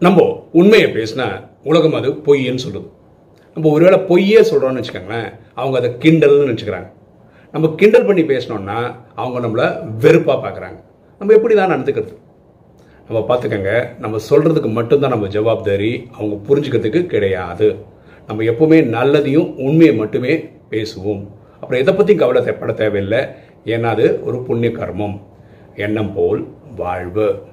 நம்ம உண்மையை பேசினா உலகம் அது பொய்ன்னு சொல்லுது. நம்ம ஒருவேளை பொய்யே சொல்கிறோம்னு வச்சுக்கோங்களேன் அவங்க அதை கிண்டல்னு நினச்சிக்கிறாங்க நம்ம கிண்டல் பண்ணி பேசினோம்னா அவங்க நம்மளை வெறுப்பாக பார்க்குறாங்க. நம்ம எப்படி தான் நடந்துக்கிறது? நம்ம பார்த்துக்கோங்க நம்ம சொல்கிறதுக்கு மட்டும்தான் நம்ம ஜவாப்தாரி அவங்க புரிஞ்சுக்கிறதுக்கு கிடையாது. நம்ம எப்பவுமே நல்லதையும் உண்மையை மட்டுமே பேசுவோம். அப்புறம் எதை பற்றியும் பட தேவையில்லை. ஏன்னா அது ஒரு புண்ணிய கர்மம். எண்ணம் போல் வாழ்வு.